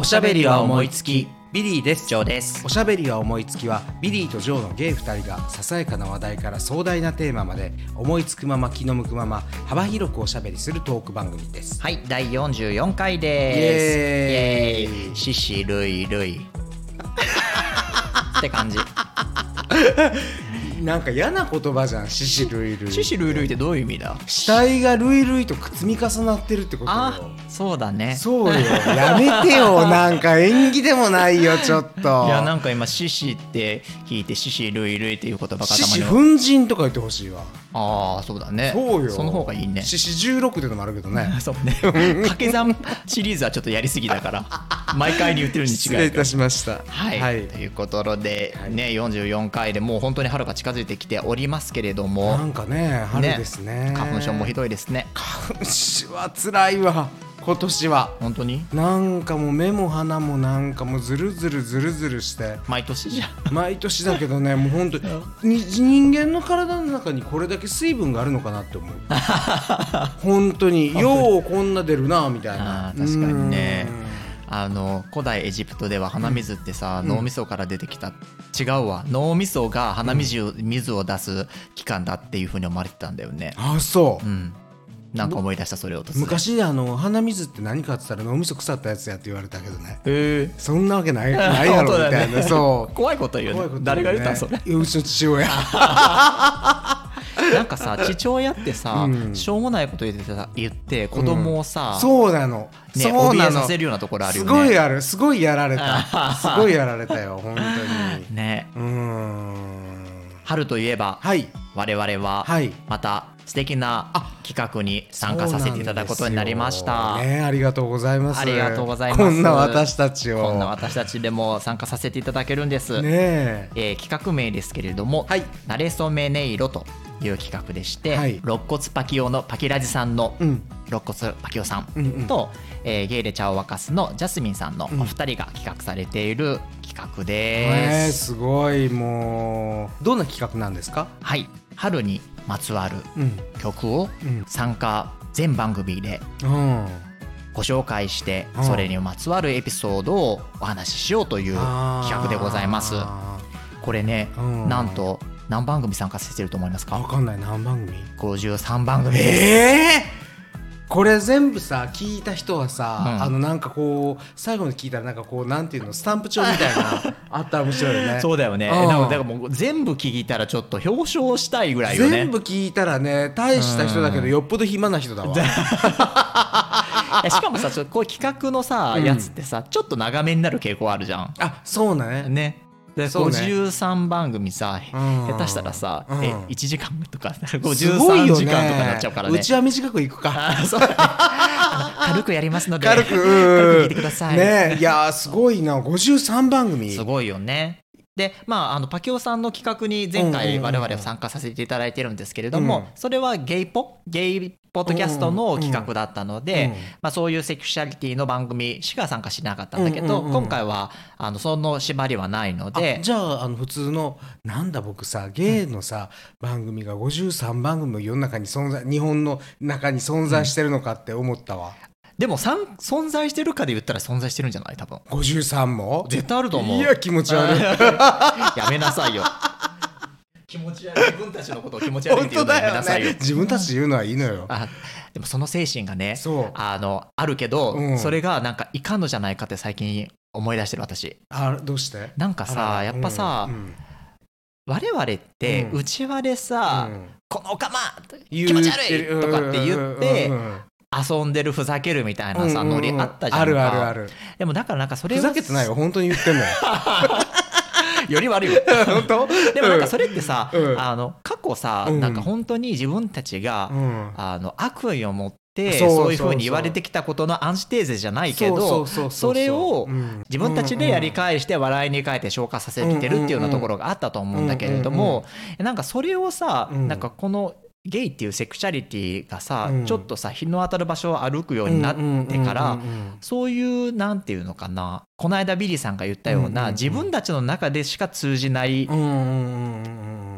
おしゃべりは思いつき。ビリーです。ジョーです。おしゃべりは思いつきはビリーとジョーのゲイ2人がささやかな話題から壮大なテーマまで思いつくまま気の向くまま幅広くおしゃべりするトーク番組です。はい第44回です。イエーイ。シシルイ。ルイ って感じ なんか嫌な言葉じゃんシシルイルイシシルイルイってどういう意味だ？死体がルイルイと積み重なってるってことあよそうだね。そうよ。やめてよ。なんか縁起でもないよちょっと。いやなんか今シシって聞いてシシルイルイっていう言葉が獅子頭に奮陣とか言ってほしいわああそうだね。そうよ。その方がいいね。獅子16ってのもあるけどね。そうね。掛け算シリーズはちょっとやりすぎだから 毎回に言ってるに違う失礼いたしました。はい、はい。ということで、はい。ね44回でもう本当に春が近づいてきておりますけれどなもんかね春ですね花粉症もひどいですね。花粉症は辛いわ今年は。本当に？なんかもう目も鼻もなんかもうずるずるずるずるして。毎年じゃん。毎年だけどね もう本当に。人間の体の中にこれだけ水分があるのかなって思う。本当に。ようこんな出るなみたいな。確かにね。あの古代エジプトでは鼻水ってさ、うん。脳みそから出てきた。違うわ。脳みそが鼻水を,、水を出す器官だっていうふうに思われてたんだよね。あそう。うんなんか思い出したそれを昔あの鼻水って何かって言ったら脳みそ腐ったやつやって言われたけどね。へえ。そんなわけない ないやろみたいな。そう怖いこと言うよね。誰が言ったんそれ。うちの父親。なんかさ父親ってさ、うん。しょうもないこと言ってた言って子供をさ、そうなの、ね、そう怯なの。えさせるようなところあるよすねごいあるすごいやられた。すごいやられたよ本当に。ね。うーん。春といえばはい。我々ははい。また素敵な企画に参加させていただくことになりました、ね。ありがとうございます。ありがとうございます。こんな私たちを。こんな私たちでも参加させていただけるんです、ねえ。えー企画名ですけれどもはい「なれそめねいろ」という企画でして、はい。肋骨パキオのパキラジさんのうん。肋骨パキオさんうんうん。と、えーゲイレチャオワカスのジャスミンさんのおうん。二人が企画されている企画えー、です。すごいもう。どんな企画なんですか？はい春にまつわるうん。曲をうん参加全番組でうん。ご紹介してうん。それにまつわるエピソードをお話ししようという企画でございます。あこれね、うん。なんと何番組参加させてると思いますか？ーわかんない。何番組？53番組。ええこれ全部さ聞いた人はさ、うんあのなんかこう最後に聞いたらなんかこうなんていうのスタンプ帳みたいなあったら面白いよねそうだよね。うんだからもう全部聞いたらちょっと表彰したいぐらいよね。全部聞いたらね大した人だけどよっぽど暇な人だわ しかもさちょっとこういう企画のさ、うんやつってさちょっと長めになる傾向あるじゃん。あそうだねね。でね。53番組さ、うん。下手したらさ、うん。え1時間とかすごい53よ時間とかねなっちゃうからね。うちは短くいくかあそう。軽くやりますので軽く。聞いてください。ねいやーすごいな。53番組。すごいよね。でまあ、あのパキオさんの企画に前回うんうんうんうん。我々は参加させていただいてるんですけれども、うん。それはゲイポ？ゲイポッドキャストの企画だったので、うんまあ、そういうセクシャリティの番組しか参加しなかったんだけど、うんうんうん。今回はあのその縛りはないのあでじゃああの普通のなんだ僕さゲイのさ、番組が53番組も世の中に存在日本の中に存在してるのかって思ったわ、でも存在してるかで言ったら存在してるんじゃない？多分。53も？絶対あると思う。いや気持ち悪い。やめなさいよ気持ち悪い自分たちのことを気持ち悪いって言うのやめなさいよ。自分たちで言うのはいいのよ。あでもその精神がねあのあるけど、うん。それがなんかいかんのじゃないかって最近思い出してる私。あどうして？なんかさやっぱさ、うん。我々ってうん。内輪でさ、うん。このおかま言気持ち悪いとかって言ってう。んうんうん遊んでるふざけるみたいなさ、うんうんうんノリあったじゃんかあるあるある。でもだからなんかそれをふざけてないよ。本当に言ってんの よより悪いよ 本当？でもなんかそれってさ、うん。あの過去さ、うん。なんか本当に自分たちが、うん。あの悪意を持ってそうそういうふうに言われてきたことのアンチテーゼじゃないけどそれをうん。自分たちでやり返して笑いに変えて消化させてるっていうようなところがあったと思うんだけれどもなんかそれをさうん。なんかこのゲイっていうセクシャリティがさ、うん。ちょっとさ日の当たる場所を歩くようになってからそういうなんていうのかなこの間ビリーさんが言ったようなん。自分たちの中でしか通じないうんうんうんうんうん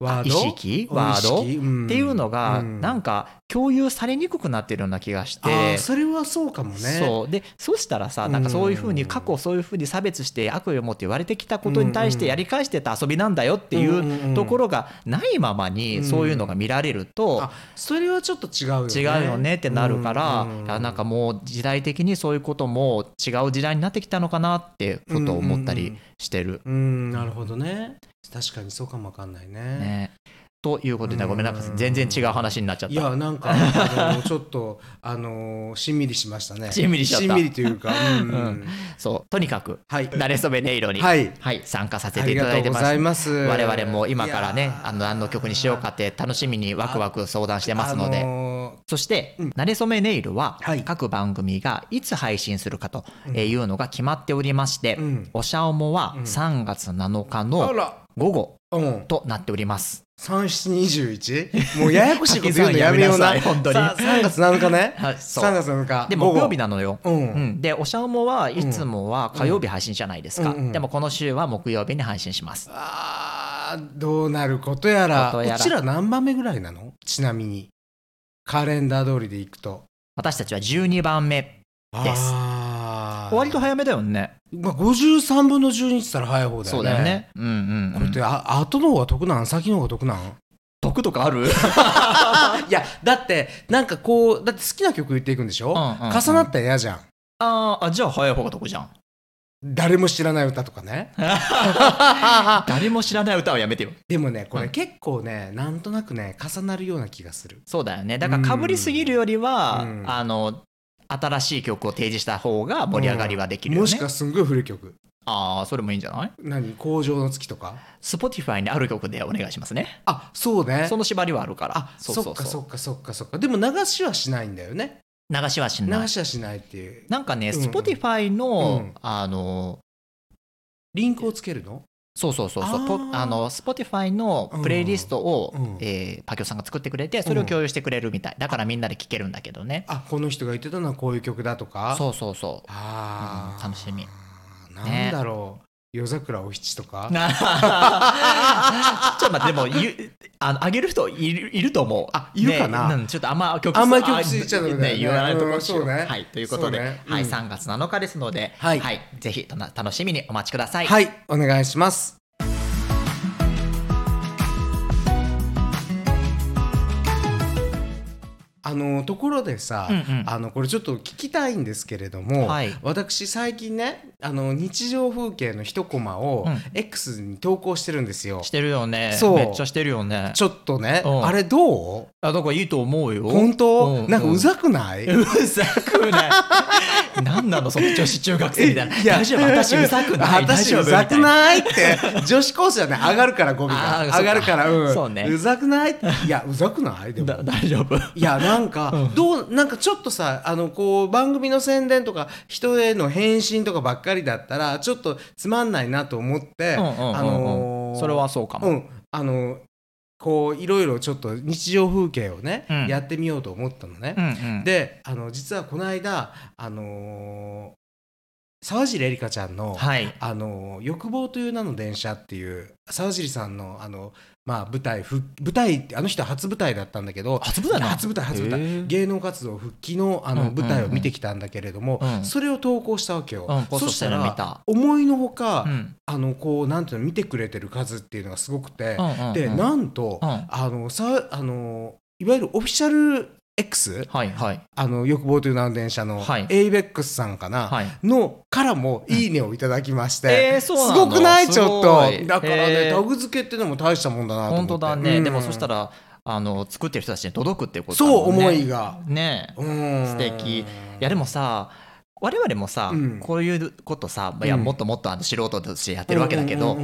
ワード？意識？うんワード？うん。っていうのがうん。なんか共有されにくくなってるような気がしあてーそれはそうかもね。そう。でそしたらさなんかそういうふうに過去そういうふうに差別して悪意を持って言われてきたことに対してやり返してた遊びなんだよっていうんうんうん。うところがないままにそういうのが見られるとあそれはちょっと違うよね。違うよねってなるからうなんかもう時代的にそういうことも違う時代になってきたのかなってふと思ったりしてる。うんなるほどね確かにそうかもわかんないね。ね、ということでごめんなんか全然違う話になっちゃっいた。やなんか ちょっとあのしんみりしましたね。しんみりしんみりというかうんうん。そうとにかくはい。慣れ初め音色に、はい。はい、参加させあていただいてます。ざいます。我々も今からねあの何の曲にしようかって楽しみにワクワク相談してますので、あのーそして、うん。慣れ初めネイルははい。各番組がいつ配信するかというのが決まっておりまして、うん。おしゃおもはうん。3月7日あのら午後うん。となっております。三七二十一？もうややこしいこと言うのやめような。本当に。さ三月七日ね。三月七日。で木曜日なのよ。うん。うん、でおしゃおもはいつもは火曜日配信じゃないですか、うん。うん。でもこの週は木曜日に配信します。あーどうなることやら。こちら何番目ぐらいなの？ちなみに。カレンダー通りでいくと。私たちは12番目です割と早めだよね。まあ、53分の12って言ったら早い方だよね。そうだよね。うんうん、これってあ後の方が得なん？先の方が得なん？得とかある？いやだってなんかこうだって好きな曲言っていくんでしょ、うんうんうん。重なったら嫌じゃん。あーあじゃあ早い方が得じゃん。誰も知らない歌とかね。誰も知らない歌はやめてよ。でもねこうん。れ結構ねなんとなくね重なるような気がする。そうだよね。だからかぶりすぎるよりは、うん。あの新しい曲を提示した方が盛り上がりはできるよね、もしくはすんごい古い曲。ああそれもいいんじゃない？何？工場の月とか？Spotify にある曲でお願いしますね。あそうね。その縛りはあるから。あそそうっかそっかそっかそっか。でも流しはしないんだよね。流しはし流ない。しはしないっていう。なんかね、うん。Spotify の、うん。あのリンクをつけるの？そうそうそうそう。あー。ポあの Spotify のプレイリストを、うん。えーパキオさんが作ってくれてそれを共有してくれるみたい。だからみんなで聴けるんだけどね。あこの人が言ってたのはこういう曲だとか？そうそうそう。あー。うん楽しみ。なんだろう、夜桜お七とか。な ちょっと待ってでもゆあのあげる人いるいると思う。あいるかな？ねうんちょっとあんま曲あんまり曲ついちゃうのね。ね言わないとこにしよう。ね。はいということで、ねうんはい3月7日ですので、はいぜひとな楽しみにお待ちください、はいお願いしますあのところでさ、うんうん。あのこれちょっと聞きたいんですけれども、はい。私最近ねあの日常風景の一コマをうん。X に投稿してるんですよ。してるよね。そう。めっちゃしてるよね。ちょっとね、うん。あれどう？あだからいいと思うよ。本当、うん。なんかうざくない、うざくない何なのその女子中学生みたいな。いや大丈夫？私うざくない？大私丈夫？うざくいないって。女子高生はね。上がるからゴミが。上がるからうん。そうね。うざくない？いやうざくない？でも。だ大丈夫？いやなんか、うん。どうなんかちょっとさあのこう番組の宣伝とか人への返信とかばっかりだったらちょっとつまんないなと思って、うんうんうんうんあのーそれはそうかも、うん。あのこういろいろちょっと日常風景をね、うんやってみようと思ったのね。うんうんであの実はこの間あのー沢尻エリカちゃんの、はい。あの欲望という名の電車っていう沢尻さんのあのまあ舞台ふ舞台あの人は初舞台だったんだけど初舞台初舞台初舞台。芸能活動復帰のあうんうんうん。の舞台を見てきたんだけれども、うん。それを投稿したわけよ、うんそしたた。ら思いのほか、うん。あのこうなんていうの見てくれてる数っていうのがすごくて、うんうんうん。でなんと、うん。あのさあのいわゆるオフィシャル X はいはい。あの欲望という名の電車のはい。ABEX さんかな、はい。のからもいいねをいただきまして、えーそうなの？すごくない？ちょっと。だからねタグ付けっていうのも大したもんだなと思って。本当だね、うん。でもそしたらあの作ってる人たちに届くっていうことだそう思いが。ね。うん。素敵。いやでもさ我々もさ、うん。こういうことさ、いやうんもっともっとあの素人としてやってるわけだけど、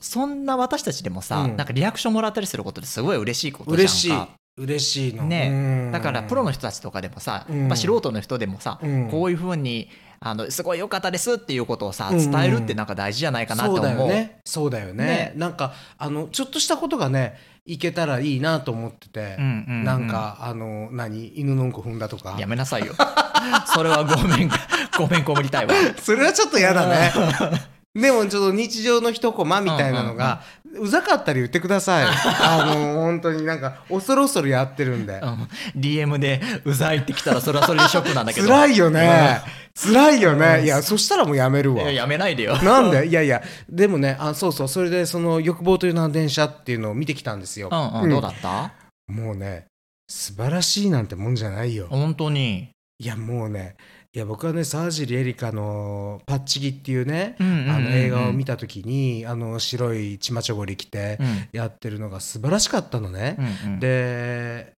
そんな私たちでもさ、うん。なんかリアクションもらったりすることってすごい嬉しいことじゃんか嬉しいの。ね。うん。だからプロの人たちとかでもさ、うん。まあ、素人の人でもさ、うん。こういうふうにあのすごい良かったですっていうことをさうん。伝えるってなんか大事じゃないかなってそう。思う。だよね。そうだよね。ね。なんかあのちょっとしたことがねいけたらいいなと思ってて、うんうんうんなんかあの何犬のうんこ踏んだとか。やめなさいよ。それはごめん ごめんこむりたいわ。それはちょっと嫌だね。でもちょっと日常の一コマみたいなのが、うざかったら言ってください。あの本当になんか恐る恐るやってるんで。うん。DM でうざいってきたらそれはそれでショックなんだけど。辛いよね。辛いようん。ねいやそしたらもうやめるわ。いややめないでよ。なんで？いやいやでもねあそうそう。それでその欲望という名の電車っていうのを見てきたんですよ、うんうん、うん。どうだった？もうね素晴らしいなんてもんじゃないよ。本当に。いやもうねいや僕はね沢尻エリカの「パッチギ」っていうね、うんうんうんうん。あの映画を見た時にあの白いチマチョゴリ着てうん。やってるのが素晴らしかったのね、うんうん。で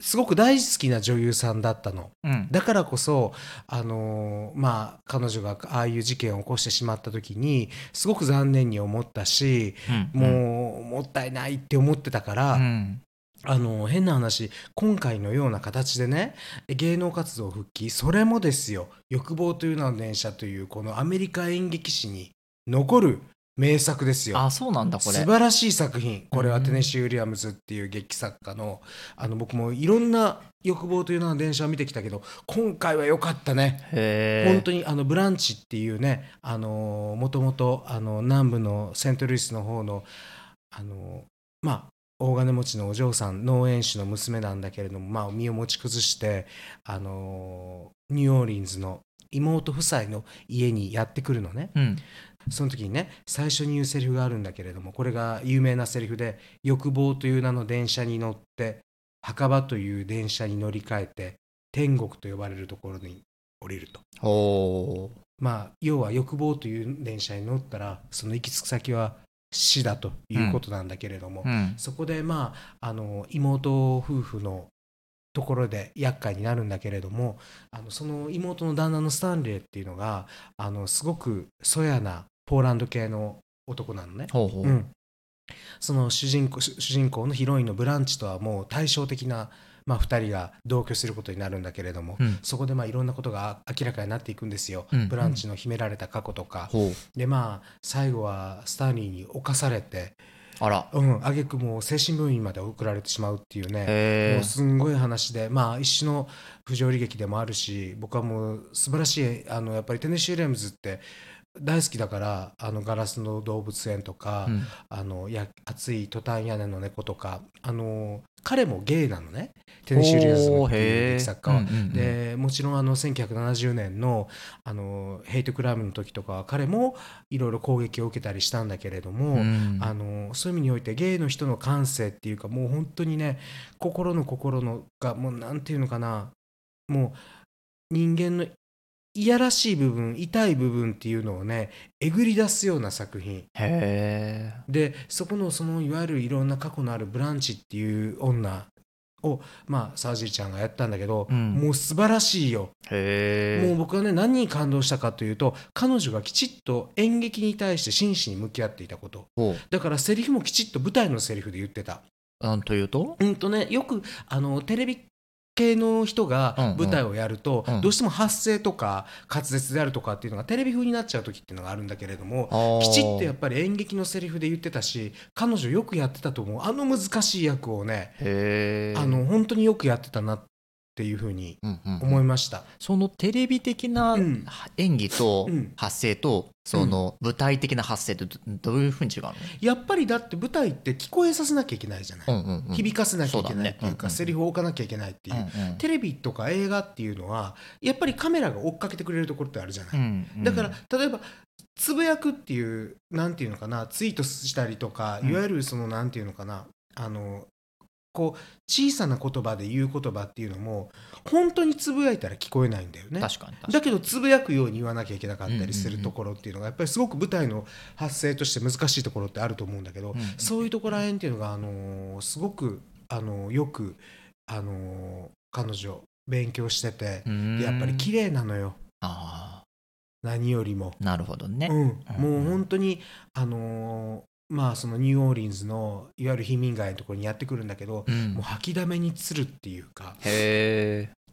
すごく大好きな女優さんだったの。うん。だからこそあのーまあ彼女がああいう事件を起こしてしまった時にすごく残念に思ったし、うん。もうもったいないって思ってたから、うんあの変な話今回のような形でね芸能活動復帰それもですよ「欲望という名の電車」というこのアメリカ演劇史に残る名作ですよ。あそうなんだこれ。素晴らしい作品。これはうんテネシー・ウィリアムズっていう劇作家のあの僕もいろんな「欲望という名の電車」を見てきたけど今回は良かったね。本当にあのブランチっていうねあのもともとあの南部のセントルイスの方のあのまあ大金持ちのお嬢さん農園主の娘なんだけれども、まあ、身を持ち崩してあのニューオーリンズの妹夫妻の家にやってくるのね。うん。その時にね最初に言うセリフがあるんだけれどもこれが有名なセリフで「欲望という名の電車に乗って墓場という電車に乗り換えて天国と呼ばれるところに降りる」と。まあ要は欲望という電車に乗ったらその行き着く先は死だということなんだけれども、うん。そこでまああの妹夫婦のところで厄介になるんだけれどもあのその妹の旦那のスタンレーっていうのがあのすごくそやなポーランド系の男なのね。ほうほう。うん、その主人公主主人公のヒロインのブランチとはもう対照的な、まあ、2人が同居することになるんだけれども、うん。そこでまあいろんなことが明らかになっていくんですよ、うん。ブランチの秘められた過去とか、ほう。でまあ最後はスターリーに侵されてあら。うん。挙句もう精神病院まで送られてしまうっていうね。もうすんごい話でまあ一種の不条理劇でもあるし僕はもう素晴らしいあのやっぱりテネシー・レムズって大好きだからあのガラスの動物園とか、うん。あのや熱いトタン屋根の猫とかあの彼もゲイなのね。テネシー・リアズムっていう劇作家は。うんうんうん。でもちろんあの1970年のあのヘイトクライムの時とかは彼もいろいろ攻撃を受けたりしたんだけれども、うん。あのそういう意味においてゲイの人の感性っていうかもう本当にね心の心のがもうなんていうのかなもう人間のいやらしい部分痛い部分っていうのをねえぐり出すような作品。へえでそこのそのいわゆるいろんな過去のあるブランチっていう女をまあ沢尻ちゃんがやったんだけど、うん。もう素晴らしいよ。へえもう僕はね何に感動したかというと彼女がきちっと演劇に対して真摯に向き合っていたこと。だからセリフもきちっと舞台のセリフで言ってた。なんというと？うんとねよくあのテレビ系の人うんがうん。舞台をやると、うん。どうしても発声とか滑舌であるとかっていうのがテレビ風になっちゃう時っていうのがあるんだけれどもきちっとやっぱり演劇のセリフで言ってたし彼女よくやってたと思う。あの難しい役をねあの本当によくやってたなっていうふうにうんうん。思いました。そのテレビ的なうん。演技とうん。発声とその舞台的な発声ってどどういうふうに違うの？やっぱりだって舞台って聞こえさせなきゃいけないじゃない、うんうんうん。響かせなきゃいけないっていうかセリフを置かなきゃいけないっていう、うんうんテレビとか映画っていうのはやっぱりカメラが追っかけてくれるところってあるじゃない、うんうん。だから例えばつぶやくっていうなんていうのかなツイートしたりとかうん。いわゆるそのなんていうのかなあのこう小さな言葉で言う言葉っていうのも本当につぶやいたら聞こえないんだよね。確かに確かに。だけどつぶやくように言わなきゃいけなかったりするところっていうのがやっぱりすごく舞台の発声として難しいところってあると思うんだけど、うんうん。そういうところらへんっていうのが、あのーすごく、あのーよく、あのー彼女勉強してて、やっぱり綺麗なのよ。あ何よりも。あなるほどね。うん、うん。もう本当に、あのーまあそのニューオーリンズのいわゆる貧民街のところにやってくるんだけど、うん。もう吐きだめにつるっていうか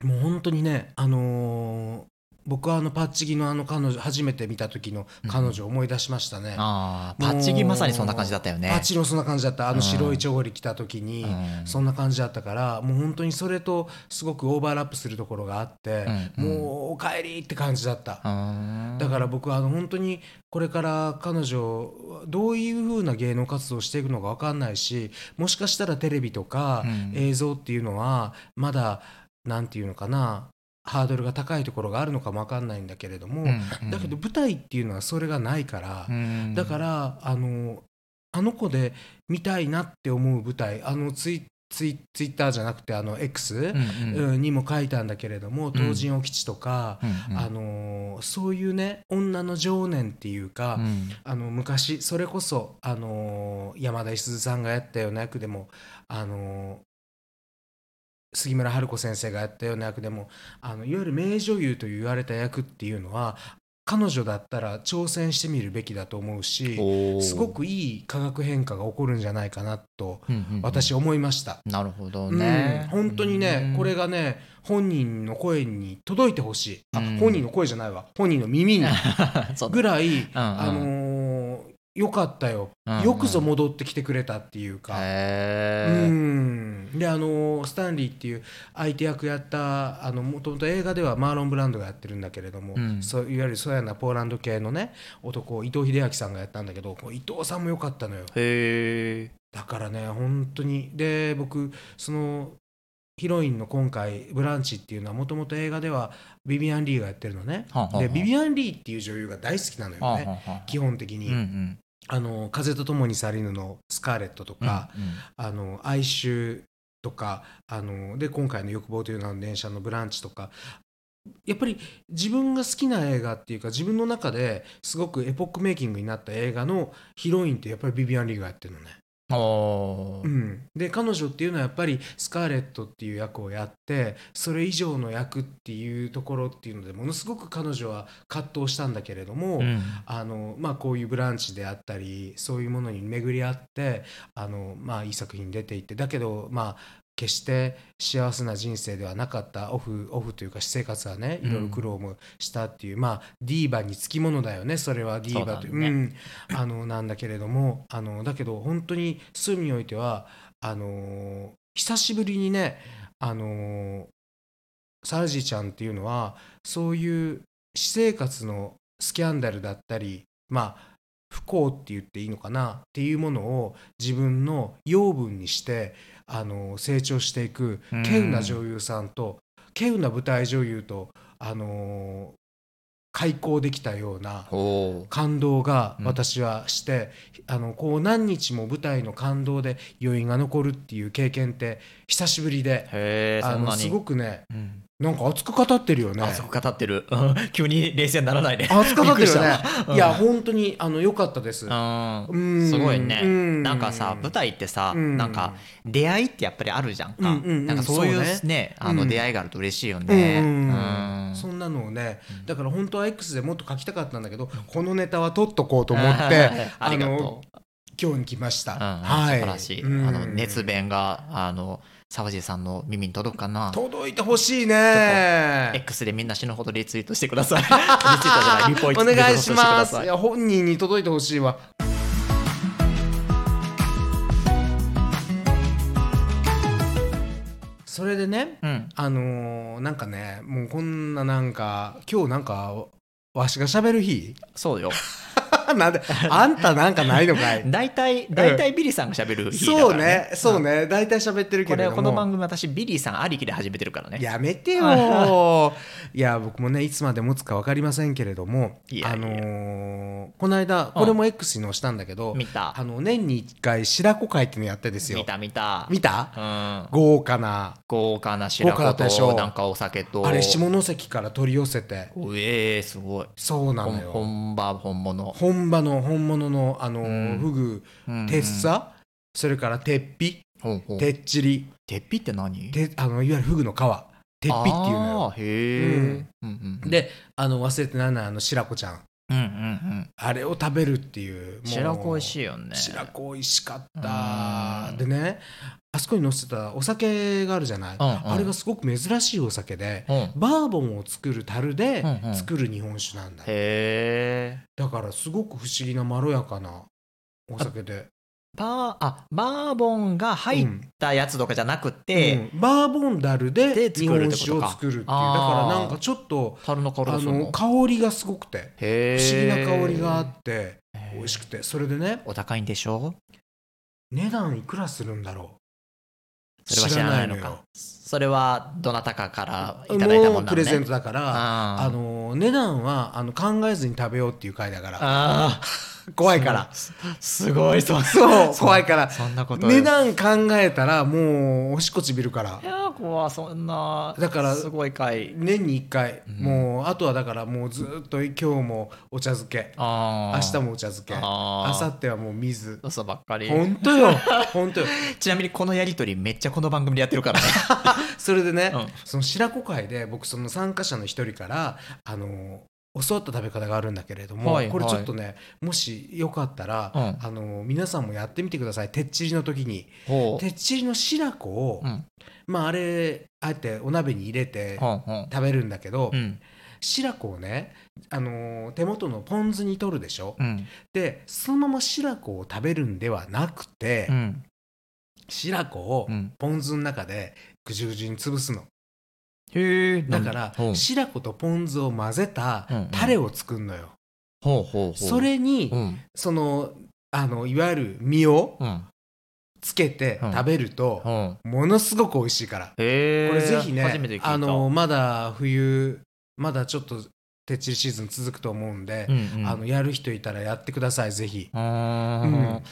もう本当にね、あのー僕はあのパッチギのあの彼女初めて見た時の彼女を思い出しましたね、ああパッチギまさにそんな感じだったよね。パッチのそんな感じだった。あの白いチョゴリ着た時にうん。そんな感じだったからもう本当にそれとすごくオーバーラップするところがあって、うんうん。もうお帰りって感じだった、うんだから僕はあの本当にこれから彼女どういう風な芸能活動をしていくのか分かんないしもしかしたらテレビとかうん。映像っていうのはまだなんていうのかなハードルが高いところがあるのかも分かんないんだけれども、だけど舞台っていうのはそれがないから、うん。だからあのあの子で見たいなって思う舞台あのツイツイツイッターじゃなくてあの X、にも書いたんだけれども東神お吉とか、あのーそういうね女の情念っていうか、うん。あの昔それこそ、あのー山田五十鈴さんがやったような役でも、あのー杉村春子先生がやったような役でもあのいわゆる名女優と言われた役っていうのは彼女だったら挑戦してみるべきだと思うしすごくいい化学変化が起こるんじゃないかなとうんうんうん。私思いました。なるほどうんね、本当にね、うん。これがね本人の声に届いてほしい。あ、うん。本人の声じゃないわ。本人の耳に ぐらい、うん。あのーよかったよ、うんうん。よくぞ戻ってきてくれたっていうか、うん。であのースタンリーっていう相手役やったあのもともと映画ではマーロン・ブランドがやってるんだけれども、うん。そういわゆるそうやなポーランド系のね男を伊藤英明さんがやったんだけど伊藤さんもよかったのよ。へえだからね本当に。で僕そのヒロインの今回「ブランチ」っていうのはもともと映画ではビビアン・リーがやってるのね。はあはでビビアン・リーっていう女優が大好きなのよね。はあはあはあ。基本的に、うんうんあの風と共に去りぬのスカーレットとか、うんうんあの哀愁とかあので今回の欲望という名の電車のブランチとかやっぱり自分が好きな映画っていうか自分の中ですごくエポックメイキングになった映画のヒロインってやっぱりビビアン・リーがやってるのね。うん、で彼女っていうのはやっぱりスカーレットっていう役をやってそれ以上の役っていうところっていうのでものすごく彼女は葛藤したんだけれども、うん。あのまあ、こういう「ブランチ」であったりそういうものに巡り合ってあの、まあ、いい作品に出ていってだけど、まあ、決して幸せな人生ではなかったオフオフというか私生活はねいろいろ苦労もしたっていう、まあディーバにつきものだよねそれはディーバという。そうだね。ん、あのなんだけれどもあのだけど本当にそういう意味においてはあの久しぶりにねあのサラジーちゃんっていうのはそういう私生活のスキャンダルだったりまあ不幸って言っていいのかなっていうものを自分の養分にしてあの成長していくうん。稀有な女優さんと稀有な舞台女優とあの開口できたような感動がうん。私はして、あのこう何日も舞台の感動で余韻が残るっていう経験って久しぶりであのすごくねうんなんか熱く語ってるよね。あそこ語ってる。う ん急に冷静にならないで。熱く語ってるよね。いや本当にあの良かったです。うん。うん。すごいね。うん。なんかさ舞台ってさうん。なんか出会いってやっぱりあるじゃんか。なんかそういそうね。あうん。の出会いがあると嬉しいようんねそんなのをねだから本当は X でもっと書きたかったんだけどこのネタは取っとこうと思って ありがとう。の今日に来ました。はい。素晴らしい、うん。あの熱弁があの沢尻さんの耳に届くかな？届いてほしいね。X でみんな死ぬほどリツイートしてくださいリツイートじゃないリポストお願いします。いや本人に届いてほしいわ。それでね、うんあのーなんかね、もうこんななんか今日なんかわしが喋る日？そうよ なんであんたなんかないのかい。大体大体ビリーさんが喋る日だから、そうね、そうね、大体喋ってるけこれれども。この番組私ビリーさんありきで始めてるからね。やめてよ。いや僕もねいつまで持つか分かりませんけれどもあのーこの間これも X に載したんだけど、見た。あの年に1回白子会っていうのやってですよ。見た見た。見た？うん。豪華な。豪華な白子となんかお酒と。あれ下関から取り寄せて。うえー、すごい。本そうなのよ。本場本物。本場の本物のあのーうん。フグうん。鉄さそれから鉄皮ほうほう。てっちり鉄皮って何？てあのいわゆるフグの皮。鉄皮っていうのよ。あーへえ、うん。うんうん、であの忘れてないのはあの白子ちゃんうんうんうん。あれを食べるっていう白子美味しいよね。白子美味しかっうたん。でねあそこに載せてたお酒があるじゃない、うんうん。あれがすごく珍しいお酒で、うん。バーボンを作る樽でうんうん。作る日本酒なんだよ、へえだからすごく不思議なまろやかなお酒で、バーあバーボンが入ったやつとかじゃなくて、うん。バーボン樽でで日本酒を作るっていう。だからなんかちょっと樽の香りあがするのの香りがすごくてへ不思え議な香りがあって美味しくて。それでねお高いんでしょ？値段いくらするんだろそれは知らないのかそれはどなたかからういただいたももうプレゼントだからああの値段はあの考えずに食べようっていう回だから。あ 怖いから。すすごいそうそう怖いから。そんなこと。値段考えたらもうおしっこちびるから。いやー怖いそんな。だからすごい回。年に1回、うん。もうあとはだからもうずっと今日もお茶漬け。あ明日ももお茶漬け。あ明ー後日はもう水。嘘ばっかり。本当よ。本当よ。ちなみにこのやりとりめっちゃこの番組でやってるからね それでね、うん。その白子会で僕その参加者の一人からあの教わった食べ方があるんだけれども、はいこれちょっとねもしよかったら、うん。あの皆さんもやってみてください。てっちりの時に。ほてっちりの白子を、うん。まああれあえてお鍋に入れて食べるんだけど、うん。白子をね、あの手元のポン酢に取るでしょ、うん。でそのまま白子を食べるんではなくて、うん。白子をうん。ポン酢の中でぐじゅぐじゅに潰すの。へえ。だから白子とポン酢を混ぜたタレを作るのよ、ほうほうほう。それに、うん。そのあのいわゆる身をうん。つけてうん。食べると、うん。ものすごく美味しいから。これぜひねあのまだ冬まだちょっとてっちりシーズン続くと思うんで、うんうん。あのやる人いたらやってくださいぜひ、うん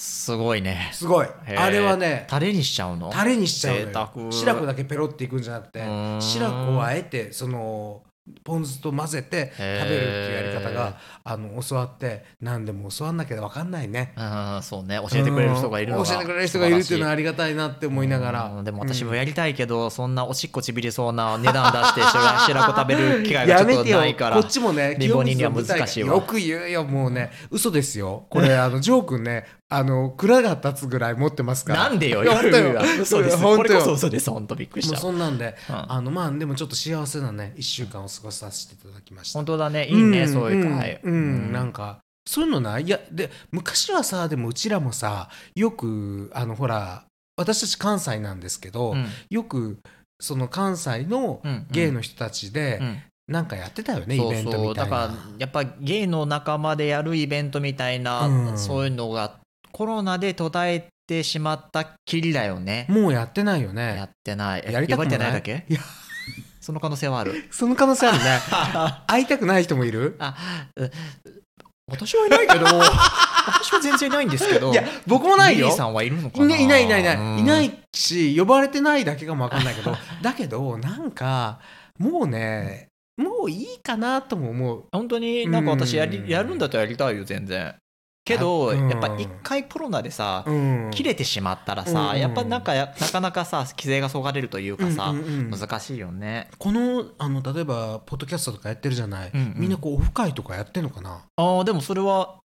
すごいね。すごい。あれはねタレにしちゃうの？タレにしちゃうの贅よ沢。白子だけペロっていくんじゃなくて白子をあえてそのポン酢と混ぜて食べるっていうやり方があの教わって何でも教わんなきゃ分かんないね。うんそうね。教えてくれる人がいるのがうん。教えてくれる人がいるっていうのはありがたいなって思いながうらん。でも私もやりたいけど、そんなおしっこちびりそうな値段出して白 白子食べる機会がちょっとないから。こっちもね貧乏人には難しいわ。よく言うよもうね。嘘ですよ。これあのジョー君ねあの蔵が立つぐらい持ってますから。なんでよ本当よ。嘘です。本当よ。これこそ嘘です本当びっくりしもうたそんなんで、うん。あのまあでもちょっと幸せなね1週間を過ごさせていただきました。本当だねいいね、ん。そういう会うん。うん。なんかそういうのない。やで昔はさでもうちらもさよくあのほら私たち関西なんですけど、うん。よくその関西のうん。ゲイの人たちでうん。なんかやってたよね、イベントそう。だからみたいな。やっぱゲイの仲間でやるイベントみたいな、うん。そういうのがコロナで途絶えてしまったきりだよね。もうやってないよやね。ってない。えやりたくも呼ばれてないだけ？いや、その可能性はある。その可能性あるね。会いたくない人もいる。あう私はいないけど私は全然いないんですけどいや、僕もないよ。リリー。さんはいるのかいな？ないいないいないいない。うん。いないし呼ばれてないだけかもわかんないけど だけどなんかもうねもういいかなとも思う。本当になんか私やりうん。やるんだったらやりたいよ全然けどやっぱ一回コロナでさうん。切れてしまったらさやっぱなんかやなかなかさ規制がそがれるというかさ難しいよね。このあの例えばポッドキャストとかやってるじゃない、みんなこうオフ会とかやってんのかな？あーでもそれは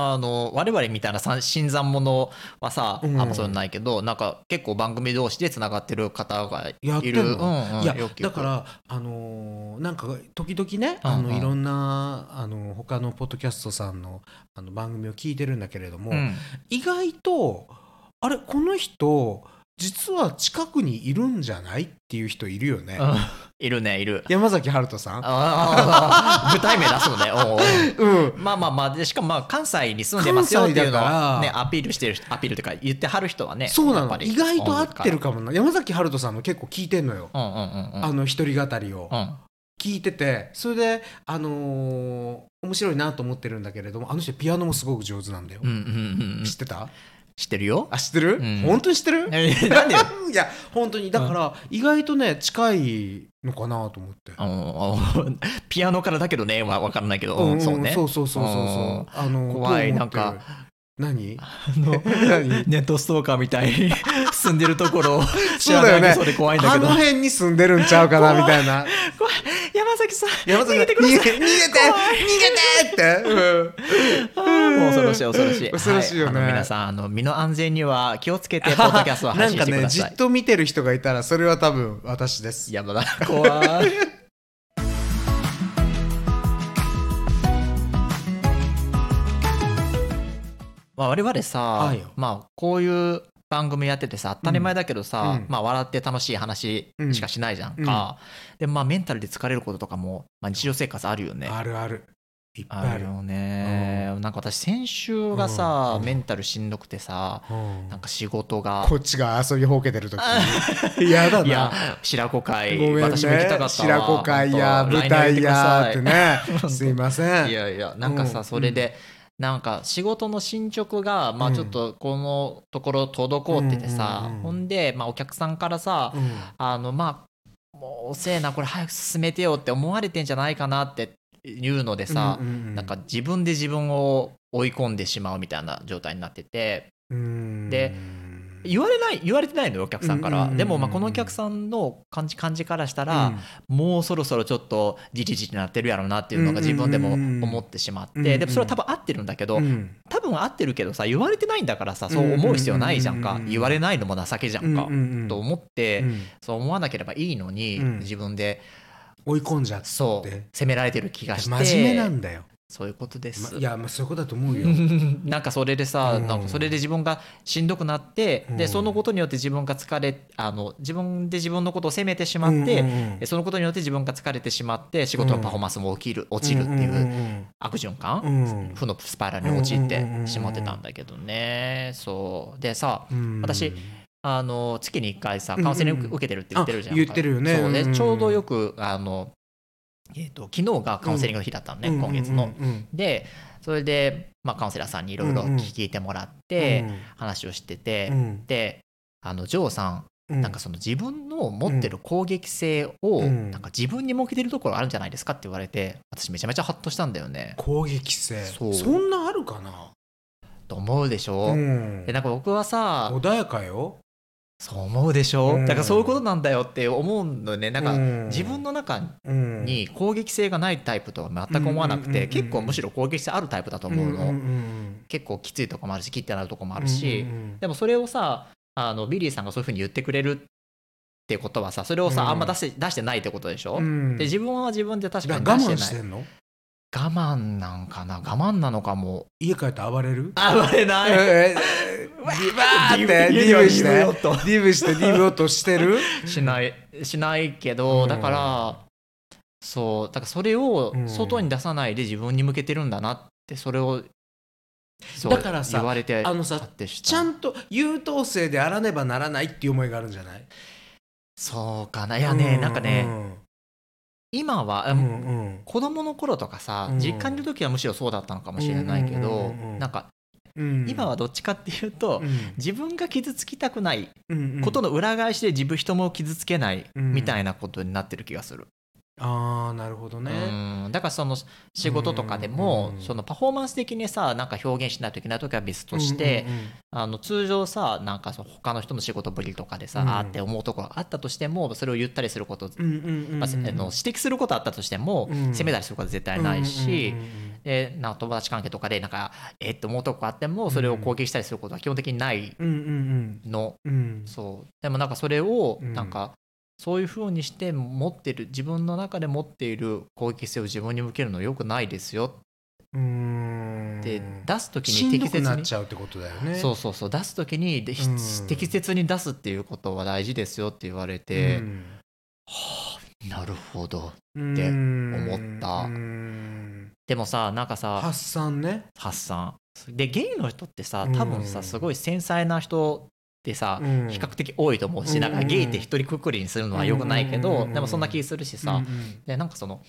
あの我々みたいなさ新参者はさ、うん。あんまそうないけどなんか結構番組同士でつながってる方がいる。の、うんうんいやだからあのーなんか時々ね、うんうん。あのいろんなあの他のポッドキャストさんのあの番組を聞いてるんだけれども、うん。意外とあれこの人実は近くにいるんじゃないっていう人いるよね、うん。いるねいる。山崎春人さん。具体 名出すのね。おうん。まあまあまあでしかもまあ関西に住んでますよっていうのをねアピールしてる人アピールとか言ってはる人はねそうなの。意外と合ってるかもな。山崎春人さんの結構聞いてんのよ、うんうんうんうん。あの一人語りを、うん。聞いてて。それであのー面白いなと思ってるんだけれどもあの人ピアノもすごく上手なんだよ、うんうんうんうん。知ってた？知ってるよ？あ知ってる、うん。本当に知ってる？えなんでよ？いや本当に。だから意外とね近いのかなと思って、ピアノからだけどねは分からないけど、うんうんそうね。そうそうそうそうそう。あの怖いなんか。何？あの 何？ネットストーカーみたいに 住んでるところを知そうだよね。らないそうで怖いんだけど。あの辺に住んでるんちゃうかなみたいな。怖いい山崎さん山崎逃げてください。逃げ逃げて逃げてって、う んもう恐ろしい恐ろしい。恐ろしいよね。はあの皆さんあの身の安全には気をつけてポッドキャストを配信してください。なんかねじっと見てる人がいたらそれは多分私です。やばだ怖い。まあ我々さ、はいよ。まあこういう番組やっててさ当たり前だけどさ、うん。まあ笑って楽しい話しかしないじゃんか、でまあメンタルで疲れることとかも、まあ、日常生活あるよね。あるある。いっぱいある。よね、なんか私先週がさ、うん。メンタルしんどくてさうん。なんか仕事がこっちが遊びほうけてる時 やだいやな白子会ごめんね。私も行きたかったわ。白子会や舞台やって来ね すいません。いやいやなんかさ、うん。それで、なんか仕事の進捗がまうん。あちょっとこのところ滞っててさ、ほんで、まあ、お客さんからさ、うん。あのまあもう遅えなこれ早く進めてよって思われてんじゃないかなっていうのでさ、なんか自分で自分を追い込んでしまうみたいな状態になってて。うん。で言われない言われてないのよお客さんから、でもまあこのお客さんの感じ感じからしたら、もうそろそろちょっとじりじりになってるやろうなっていうのが自分でも思ってしまって、でもそれは多分合ってるんだけど、うん。多分合ってるけどさ言われてないんだからさそう思う必要ないじゃんか、言われないのも情けじゃんか、と思って、うん。そう思わなければいいのに、うん。自分で追い込んじゃって。そう責められてる気がして。真面目なんだよそういうことです、まいやまあそういうことだと思うよ。なんかそれでさ、うん。なんかそれで自分がしんどくなって、でうん。そのことによって自分が疲れあの自分で自分のことを責めてしまって、うんうんうん。でそのことによって自分が疲れてしまって仕事のパフォーマンスも起きる、落ちるっていううん。悪循環、うん。負のスパイラルに陥ってしまってたんだけどね。そう。でさうん。私あの月に1回さカウンセリング受けてるって言ってるじゃん。か、あ言ってるよね。そうでうん。ちょうどよくあの、えー、と昨日がカウンセリングの日だったのね、今月の。うんうんでそれで、まあ、カウンセラーさんにいろいろ聞いてもらって話をしてて、うん。であのジョーさんうん。なんかその自分の持ってる攻撃性をうん。なんか自分に向けてるところあるんじゃないですかって言われて私めちゃめちゃハッとしたんだよね。攻撃性。そんなあるかな？と思うでしょ、うん。でなんか僕はさ穏やかよそう思うでしょ、うん。だからそういうことなんだよって思うのね。なんかうん。自分の中うん。に攻撃性がないタイプとは全く思わなくて結構むしろ攻撃性あるタイプだと思うの、結構きついとこもあるし切ってなるとこもあうんるし、でもそれをさあのビリーさんがそういうふうに言ってくれるってことはさそれをさ、うん。あんま出して出してないってことでしょ、うん。で自分は自分で確かに出してない。慢してんの？我慢なんかな？我慢なのかも。家帰って暴れる暴れないえーバーってディブしてディブしてディブをとしてる？しないしないけど、うんだからそうだからそれをうん。外に出さないで自分に向けてるんだなってそれをだからさ言われてあのさちゃんと優等生であらねばならないっていう思いがあるんじゃない？そうかな。いやね、なんかね、今は、うんうん。子供の頃とかさ、うん。実家にいる時はむしろそうだったのかもしれないけど、うんうんなんかうん。今はどっちかっていうと、うん。自分が傷つきたくないうん。ことの裏返しで自分人も傷つけないうん。みたいなことになってる気がする、ああなるほどね。うん。だからその仕事とかでも、うんそのパフォーマンス的にさなんか表現しないといけない時は別として、あの通常さなんかその他の人の仕事ぶりとかでさ、うん。あーって思うところがあったとしてもそれを言ったりすること、指摘することあったとしても、うん。責めたりすることは絶対ないし、でなんか友達関係とかでなんかえっって思うとこあってもそれを攻撃したりすることは基本的にないの、そう。でもなんかそれをうん。なんかそういうふうにして持ってる自分の中で持っている攻撃性を自分に向けるのよくないですよ。うん。って出す時に適切になっちゃうってことだよね。そうそうそう出す時に適切に出すっていうことは大事ですよって言われて、うん。はあなるほど。って思った。でもさなんかさ発散ね。発散。でゲイの人ってさ多分さうんすごい繊細な人ってさ、うん。比較的多いと思うし、うん。なんかゲイって一人くくりにするのはよくないけど、うん。でもそんな気するしさ、うん。うんでなんかその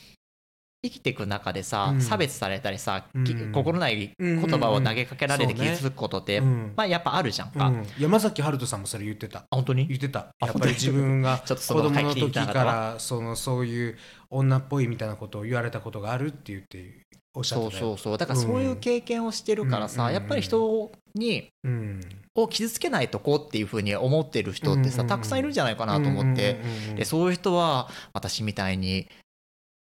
生きていく中でさ、うん。差別されたりさ、うん。き心ない言葉を投げかけられて傷つくことって、うん。まあやっぱあるじゃんか、あうん。山崎春人さんもそれ言ってた。本当に？言ってたあやっぱり自分が ちょっとそ子の供の時からそのそういう女っぽいみたいなことを言われたことがあるって言っておっしゃっそうてたよ。そうそうだからそういう経験をしてるからさ、うんやっぱり人にうんを傷つけないとこっていうふうに思ってる人ってさ、うんたくさんいるんじゃないかなと思って、でそういう人は私みたいに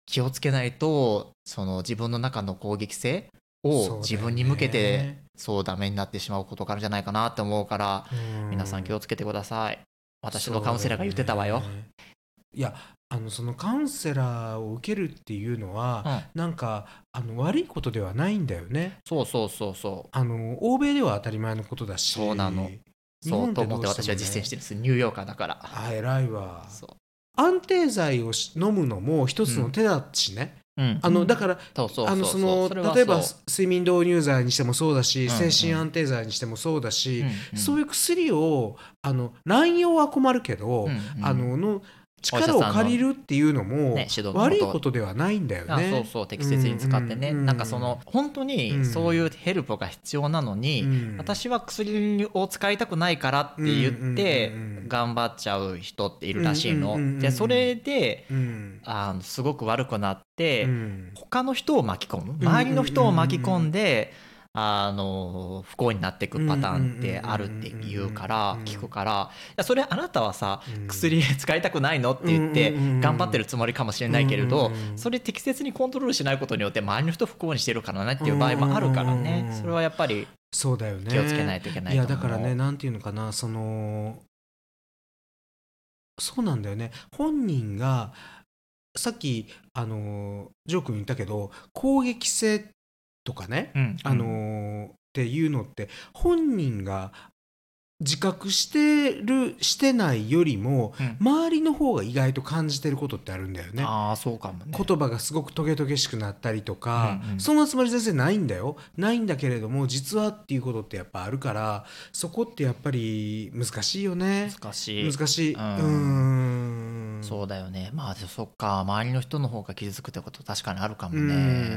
気をつけないとその自分の中の攻撃性を自分に向けてそうダメになってしまうことがあるんじゃないかなって思うから皆さん気をつけてください。私のカウンセラーが言ってたわよ、ね、いやあのそのカウンセラーを受けるっていうのは、うん、なんかあの悪いことではないんだよね。そうそうそうそう。あの欧米では当たり前のことだし。そうなの。そうと思って私は実践してるんですニューヨーカーだから。あ偉いわ。安定剤を飲むのも一つの手だしね、うん、あのだからあのその例えば睡眠導入剤にしてもそうだし、精神安定剤にしてもそうだし、そういう薬をあの乱用は困るけど、あのの力を借りるっていうのも悪いことではないんだよね。そうそう適切に使ってね、うんうん、なんかその本当にそういうヘルプが必要なのに、うん、私は薬を使いたくないからって言って頑張っちゃう人っているらしいの。でそれで、あのすごく悪くなって、他の人を巻き込む。周りの人を巻き込んで。あの不幸になっていくパターンってあるって言うから聞くからいやそれあなたはさ薬使いたくないのって言って頑張ってるつもりかもしれないけれどそれ適切にコントロールしないことによって周りの人不幸にしてるからねっていう場合もあるからねそれはやっぱりそうだよね気をつけないといけないいやだからねなんていうのかなそのそうなんだよね本人がさっきあのジョー君言ったけど攻撃性とかね、うん、あのー、っていうのって本人が自覚してるしてないよりも、うん、周りの方が意外と感じてることってあるんだよね。あそうかも、ね、言葉がすごくトゲトゲしくなったりとか、うんうん、そんなつもり全然ないんだよ。ないんだけれども実はっていうことってやっぱあるからそこってやっぱり難しいよね。難しい。難しい。うん。そうだよね。まあそっか。周りの人の方が傷つくってこと確かにあるかもね。で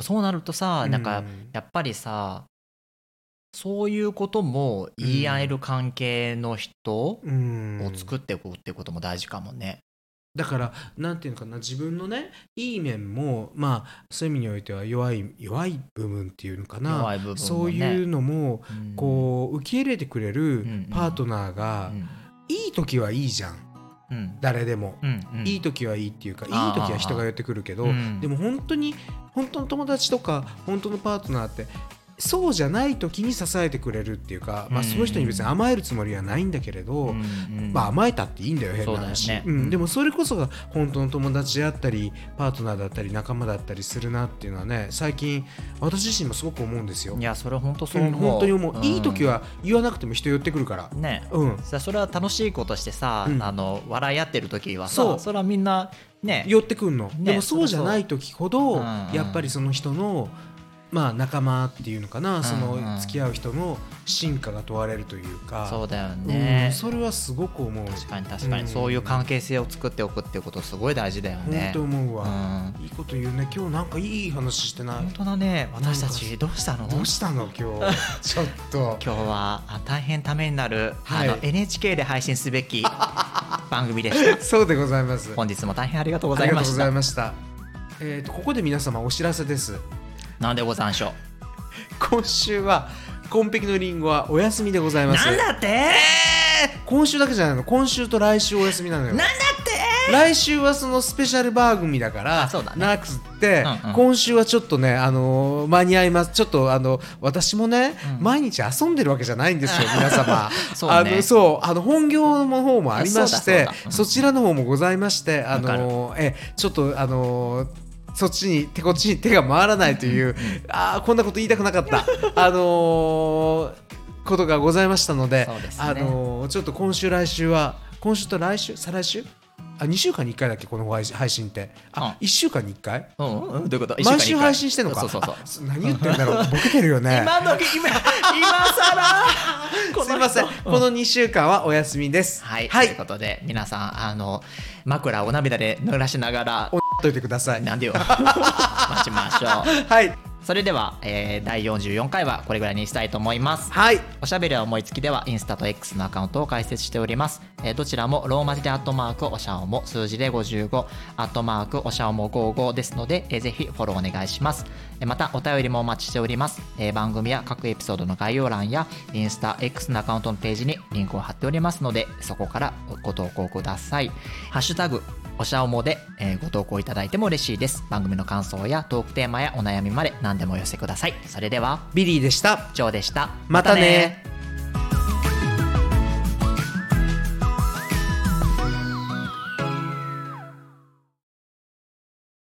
もそうなるとさ、なんかやっぱりさそういうことも言い合える関係の人を作っていくっていうことも大事かもね。だからなんていうのかな自分のねいい面もまあそういう意味においては弱い弱い部分っていうのかな、ね、そういうのもこう受け入れてくれるパートナーがいい時はいいじゃん。うん、誰でも、いい時はいいっていうかいい時は人が寄ってくるけど、でも本当に本当の友達とか本当のパートナーってそうじゃない時に支えてくれるっていうか、まあ、その人に別に甘えるつもりはないんだけれど、まあ、甘えたっていいんだよ変な話、ね。うん、でもそれこそが本当の友達であったりパートナーだったり仲間だったりするなっていうのはね最近私自身もすごく思うんですよ。いやそれは本当そう思う、うん、本当に思う、いい時は言わなくても人寄ってくるから。ね。うん。それは楽しいことしてさ、あの笑い合ってる時はさそれはみんなね。寄ってくるの、ね、でもそうじゃない時ほどやっぱりその人のまあ、仲間っていうのかな、その付き合う人の進化が問われるというか。そうだよね、うん、それはすごく思う。確かに確かに、うん、そういう関係性を作っておくっていうことすごい大事だよね。本当思うわ、うん、いいこと言うね。今日なんかいい話してない本当だね私たちどうしたの？どうしたの？今日。ちょっと。今日は大変ためになる、はい、あの NHK で配信すべき 番組でした。そうでございます。本日も大変ありがとうございました。えーとここで皆様お知らせですなんでござんしょう？今週はコンペキのリンゴはお休みでございます。なんだって？今週だけじゃないの。今週と来週お休みなのよ。なんだって？来週はそのスペシャル番組だからそうだ、ね、なくて、うんうん、今週はちょっとね、あのー、間に合います。ちょっとあの私もね、うん、毎日遊んでるわけじゃないんですよ 皆様。そう、ね、あのそうあの本業の方もありましてそちらの方もございましてあのー、えちょっとあのーそっちに手こっちに手が回らないという、ああこんなこと言いたくなかった。あのー、ことがございましたので、ね、あのー、ちょっと今週来週は今週と来週？再来週？あ2週間に1回だっけ？この配信って。あ、うん、1週間に1回、うん、どういうこと？毎週配信してんのか。そうそうそう。何言ってんだろう？ボケてるよね。今の今今さら すいません、この2週間はお休みです。はい、はい、ということで皆さんあの枕を涙で濡らしながらといてください。なんでよ。待ちましょう。はい。それでは、えー、第44回はこれぐらいにしたいと思います。はい。おしゃべりは思いつきではインスタと X のアカウントを開設しております、えー、どちらもローマ字でアットマークおしゃおも数字で55アットマークおしゃおも55ですので、えー、ぜひフォローお願いします、えー、またお便りもお待ちしております、えー、番組や各エピソードの概要欄やインスタ X のアカウントのページにリンクを貼っておりますのでそこからご投稿ください。ハッシュタグおしゃおもで、えーご投稿いただいても嬉しいです。番組の感想やトークテーマやお悩みまで何でもお寄せください。それではビリーでした。ジョーでした。またね